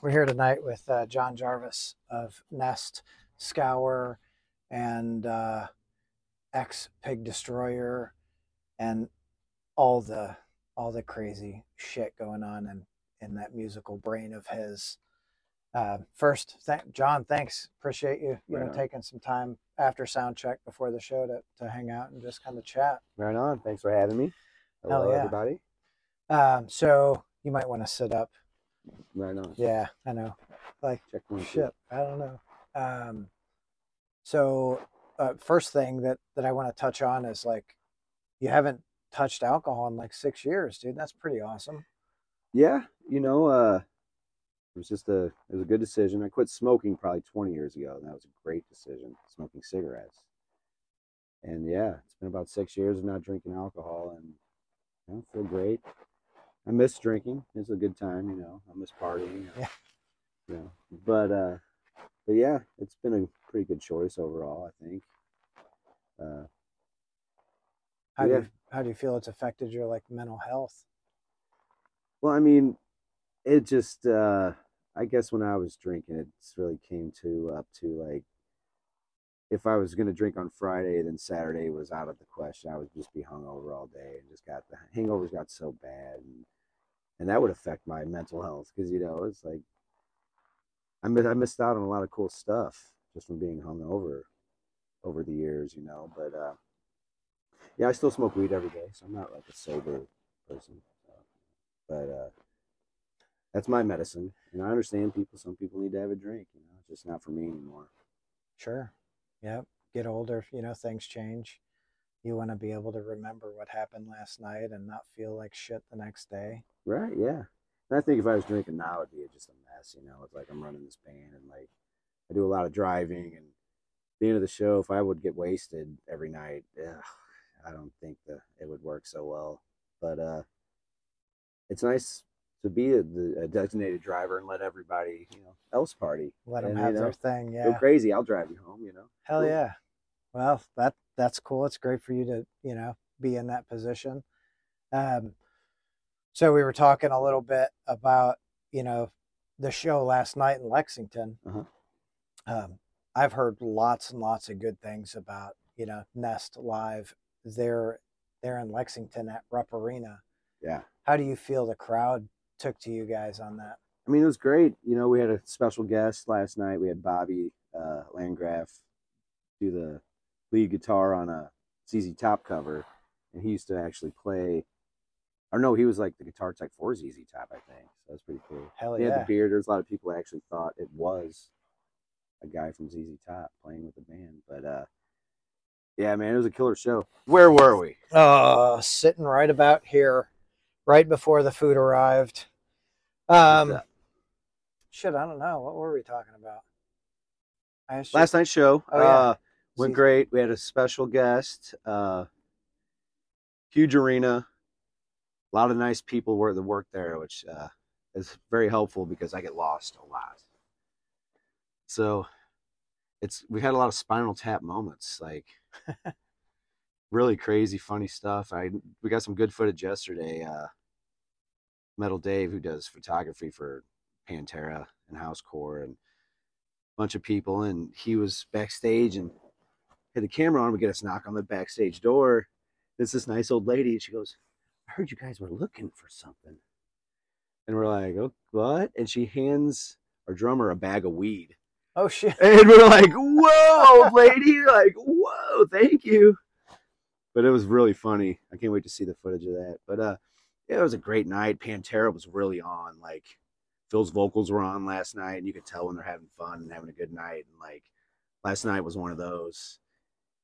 We're here tonight with uh, John Jarvis of Nest, Scour, and uh, X Pig Destroyer, and all the all the crazy shit going on in in that musical brain of his. Uh, first, John, thanks. Appreciate you, you Right know, on. taking some time after sound check before the show to, to hang out and just kind of chat. Right on. Thanks for having me. Hell Hello, yeah. everybody. Um, so you might want to sit up. Right on. Yeah, I know. Like Check one, two. shit, I don't know. Um, so uh, first thing that that I want to touch on is like, you haven't touched alcohol in like six years, dude. That's pretty awesome. Yeah, you know, uh, it was just a it was a good decision. I quit smoking probably 20 years ago, and that was a great decision. Smoking cigarettes, and yeah, it's been about six years of not drinking alcohol, and you know, feel great. I miss drinking. It's a good time, you know. I miss partying. Yeah. You know, but uh, but yeah, it's been a pretty good choice overall. I think. Uh, How do you how do you feel it's affected your like mental health? Well, I mean, it just uh I guess when I was drinking it really came to up to like if I was gonna drink on Friday, then Saturday was out of the question. I would just be hungover all day and just got the hangovers got so bad and and that would affect my mental health because you know it's like I I missed out on a lot of cool stuff just from being hungover over over the years, you know. But uh yeah, I still smoke weed every day, so I'm not like a sober person. So but uh, that's my medicine. And I understand people. Some people need to have a drink. You know, it's just not for me anymore. Sure. Yep. Get older, you know, things change. You want to be able to remember what happened last night and not feel like shit the next day. Right? Yeah. And I think if I was drinking now, it'd be just a mess. You know, it's like I'm running this band and like I do a lot of driving. And the end of the show, if I would get wasted every night, ugh, I don't think that it would work so well. But uh, it's nice to be a, the, a designated driver and let everybody, you know, else party. Let them And, have you their know, thing. Go crazy. I'll drive you home. You know. Hell Cool. yeah. Well, that that's cool. It's great for you to, you know, be in that position. Um so we were talking a little bit about, you know, the show last night in Lexington. Uh-huh. Um I've heard lots and lots of good things about, you know, Nest Live. They're they're in Lexington at Rupp Arena. Yeah. How do you feel the crowd took to you guys on that? I mean, it was great. You know, we had a special guest last night. We had Bobby uh, Landgraf do the lead guitar on a ZZ Top cover, and he used to actually play. Or no, he was like the guitar tech for ZZ Top, I think. So that's pretty cool. Hell he had the beard. There's a lot of people that actually thought it was a guy from ZZ Top playing with the band. But uh, yeah, man, it was a killer show. Where were we? Uh, sitting right about here, right before the food arrived. Um, shit, I don't know. What were we talking about? Last night's show. Oh, yeah. uh, went great. We had a special guest, uh, huge arena, a lot of nice people were that work there, which uh, is very helpful because I get lost a lot. So it's we had a lot of Spinal Tap moments, like really crazy, funny stuff. I we got some good footage yesterday. Uh, Metal Dave, who does photography for Pantera and Housecore and a bunch of people, and he was backstage and had the camera on. We get us knock on the backstage door. It's this nice old lady, she goes, "I heard you guys were looking for something." And we're like, "Oh, what?" And she hands our drummer a bag of weed, Oh shit! and we're like, "Whoa, old lady!" Like, "Whoa, thank you." But it was really funny. I can't wait to see the footage of that. But uh, yeah, it was a great night. Pantera was really on. Like, Phil's vocals were on last night, and you could tell when they're having fun and having a good night. And like, last night was one of those.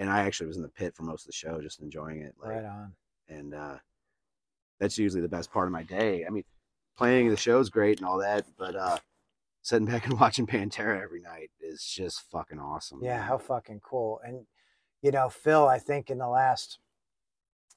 And I actually was in the pit for most of the show, just enjoying it. Like, Right on. and uh, that's usually the best part of my day. I mean, playing the show is great and all that, but uh, sitting back and watching Pantera every night is just fucking awesome. Yeah, man. how fucking cool. And you know, Phil, I think in the last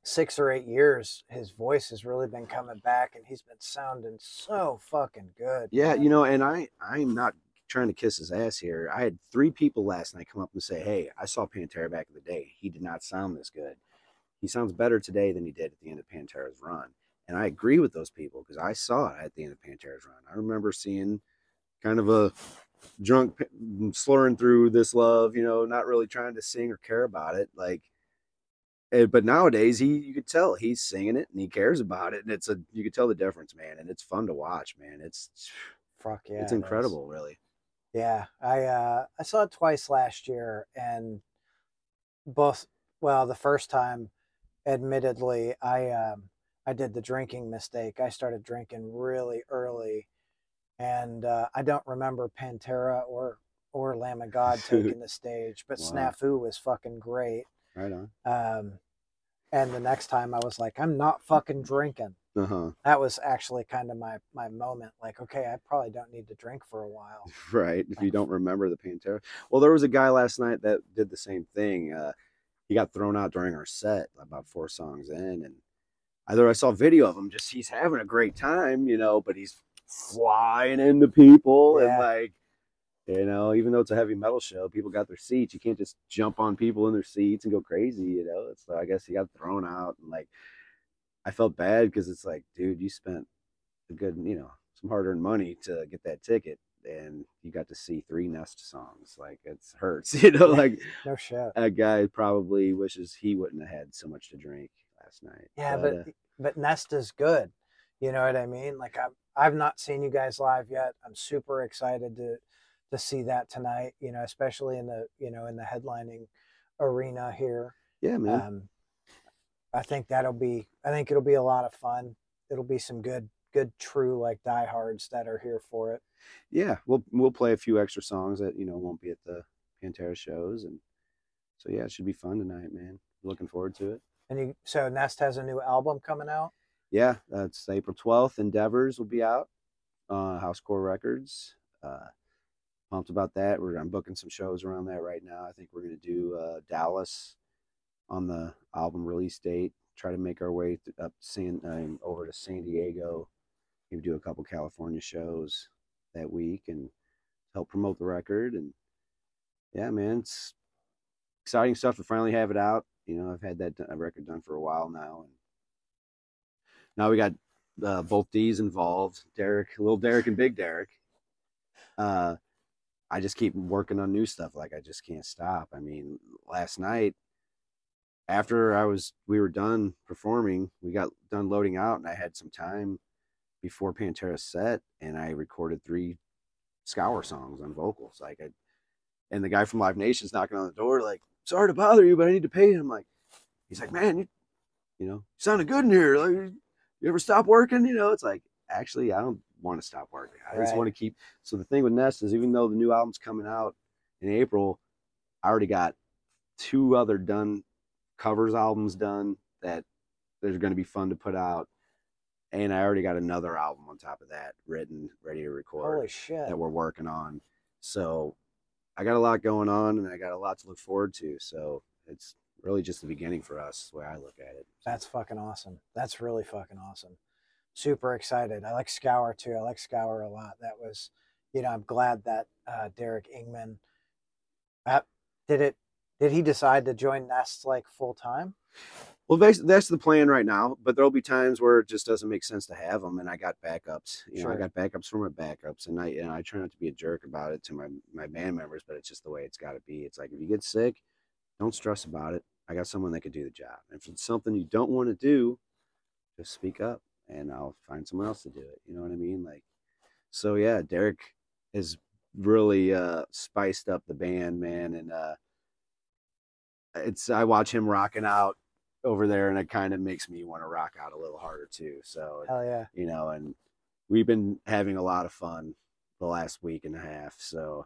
six or eight years, his voice has really been coming back, and he's been sounding so fucking good. Yeah, you know, and I I'm not trying to kiss his ass here. I had three people last night come up and say, "Hey, I saw Pantera back in the day. He did not sound this good. He sounds better today than he did at the end of Pantera's run." And I agree with those people because I saw it at the end of Pantera's run. I remember seeing kind of a drunk slurring through this love, you know, not really trying to sing or care about it. Like, eh, but nowadays he, you could tell he's singing it and he cares about it, and it's a you could tell the difference, man. And it's fun to watch, man. It's Fuck yeah. it's it incredible, really. Yeah, I uh, I saw it twice last year, and both. Well, the first time, admittedly, I um, I did the drinking mistake. I started drinking really early, and uh, I don't remember Pantera or or Lamb of God taking the stage, but Wow. Snafu was fucking great. Right on. Um, and the next time, I was like, I'm not fucking drinking. Uh huh. That was actually kind of my my moment. Like, okay, I probably don't need to drink for a while. Right. If you don't remember the Pantera. Well, there was a guy last night that did the same thing. Uh, he got thrown out during our set about four songs in. And either I saw video of him, just he's having a great time, you know, but he's flying into people. Yeah. And like, you know, even though it's a heavy metal show, people got their seats. You can't just jump on people in their seats and go crazy, you know. It's I guess he got thrown out. And like, I felt bad because it's like, dude, you spent a good, you know, some hard earned money to get that ticket and you got to see three Nest songs. Like it hurts, you know. Like No shit. a guy probably wishes he wouldn't have had so much to drink last night. Yeah, but uh, but Nest is good. You know what I mean? Like I've I've not seen you guys live yet. I'm super excited to to see that tonight. You know, especially in the you know in the headlining arena here. yeah, man. Um, I think that'll be. I think it'll be a lot of fun. It'll be some good good true like diehards that are here for it. yeah, we'll we'll play a few extra songs that you know won't be at the Pantera shows, and so yeah, it should be fun tonight, man. Looking forward to it. And you, so Nest has a new album coming out. Yeah, that's April twelfth. Endeavors will be out. Uh, Housecore Records. Uh, pumped about that. We're I'm booking some shows around that right now. I think we're gonna do uh, Dallas on the album release date. Try to make our way up San um, over to San Diego. Maybe do a couple California shows that week and help promote the record. And yeah, man, it's exciting stuff to finally have it out. You know, I've had that record done for a while now, and now we got uh, both D's involved. Derek, little Derek, and Big Derek. Uh, I just keep working on new stuff. Like I just can't stop. I mean, last night after I was we were done performing, we got done loading out, and I had some time before Pantera set, and I recorded three Scour songs on vocals. Like I, and the guy from Live Nation's knocking on the door, like, "Sorry to bother you, but I need to pay him." Like, he's like, "Man, you, you know, you sounded good in here. Like, you ever stop working? You know, it's like, actually, I don't want to stop working. I just want to keep. So the thing with Nest is, even though the new album's coming out in April, I already got two other done covers albums done that they're going to be fun to put out, and I already got another album on top of that written, ready to record Holy shit! that we're working on. So I got a lot going on, and I got a lot to look forward to. So it's really just the beginning for us, the way I look at it. That's fucking awesome. That's really fucking awesome. Super excited. I like Scour too. I like Scour a lot. That was, you know, I'm glad that uh, Derek Engemann. Uh, did it? Did he decide to join Nest like full time? Well, that's, that's the plan right now, but there'll be times where it just doesn't make sense to have them, and I got backups. You know, I got backups for my backups, and I and I try not to be a jerk about it to my my band members, but it's just the way it's got to be. It's like if you get sick, don't stress about it. I got someone that could do the job. And If it's something you don't want to do, just speak up, and I'll find someone else to do it. You know what I mean? Like, so yeah, Derek has really uh, spiced up the band, man, and uh, it's I watch him rocking out over there, and it kind of makes me want to rock out a little harder too. So Hell yeah! you know, and we've been having a lot of fun the last week and a half. So,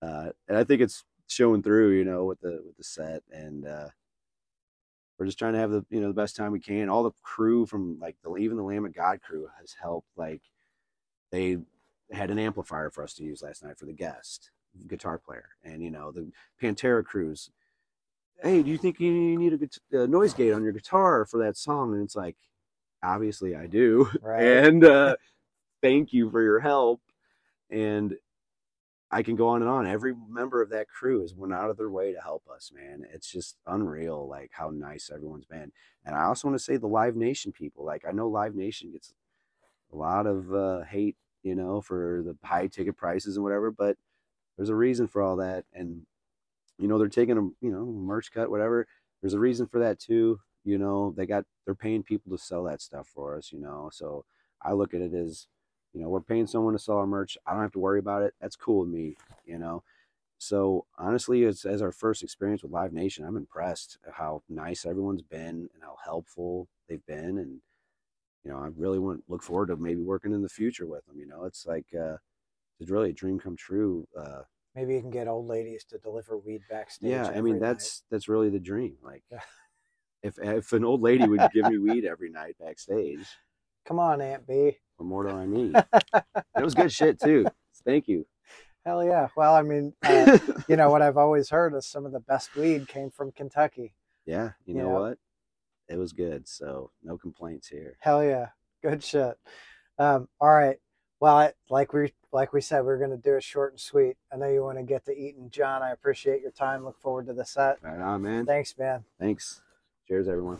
uh, and I think it's showing through, you know, with the with the set, and uh, we're just trying to have the you know the best time we can. All the crew from like the even the Lamb of God crew has helped. Like they had an amplifier for us to use last night for the guest guitar player, and you know the Pantera crews. Hey, do you think you need a, a noise gate on your guitar for that song? And it's like, obviously I do. Right. And uh, thank you for your help. And I can go on and on. Every member of that crew has went out of their way to help us, man. It's just unreal, like how nice everyone's been. And I also want to say the Live Nation people. Like I know Live Nation gets a lot of uh, hate you know, for the high ticket prices and whatever. But there's a reason for all that, and you know they're taking a you know merch cut, whatever. There's a reason for that too. You know they got they're paying people to sell that stuff for us. You know, so I look at it as you know we're paying someone to sell our merch. I don't have to worry about it. That's cool with me. You know. So honestly, as, as our first experience with Live Nation, I'm impressed how nice everyone's been and how helpful they've been, and you know, I really want look forward to maybe working in the future with them. You know, it's like uh, it's really a dream come true. Uh, Maybe you can get old ladies to deliver weed backstage. yeah, I mean night. that's that's really the dream. Like, if if an old lady would give me weed every night backstage, Come on, Aunt B. what more do I need? it was good shit too. Thank you. Hell yeah. Well, I mean, uh, you know what I've always heard is some of the best weed came from Kentucky. yeah, you know Yeah. what? It was good. So no complaints here. Hell yeah, good shit. Um, all right. Well, I, like we like we said, we're gonna do it short and sweet. I know you want to get to eating, John. I appreciate your time. Look forward to the set. Right on, man. Thanks, man. Thanks. Cheers, everyone.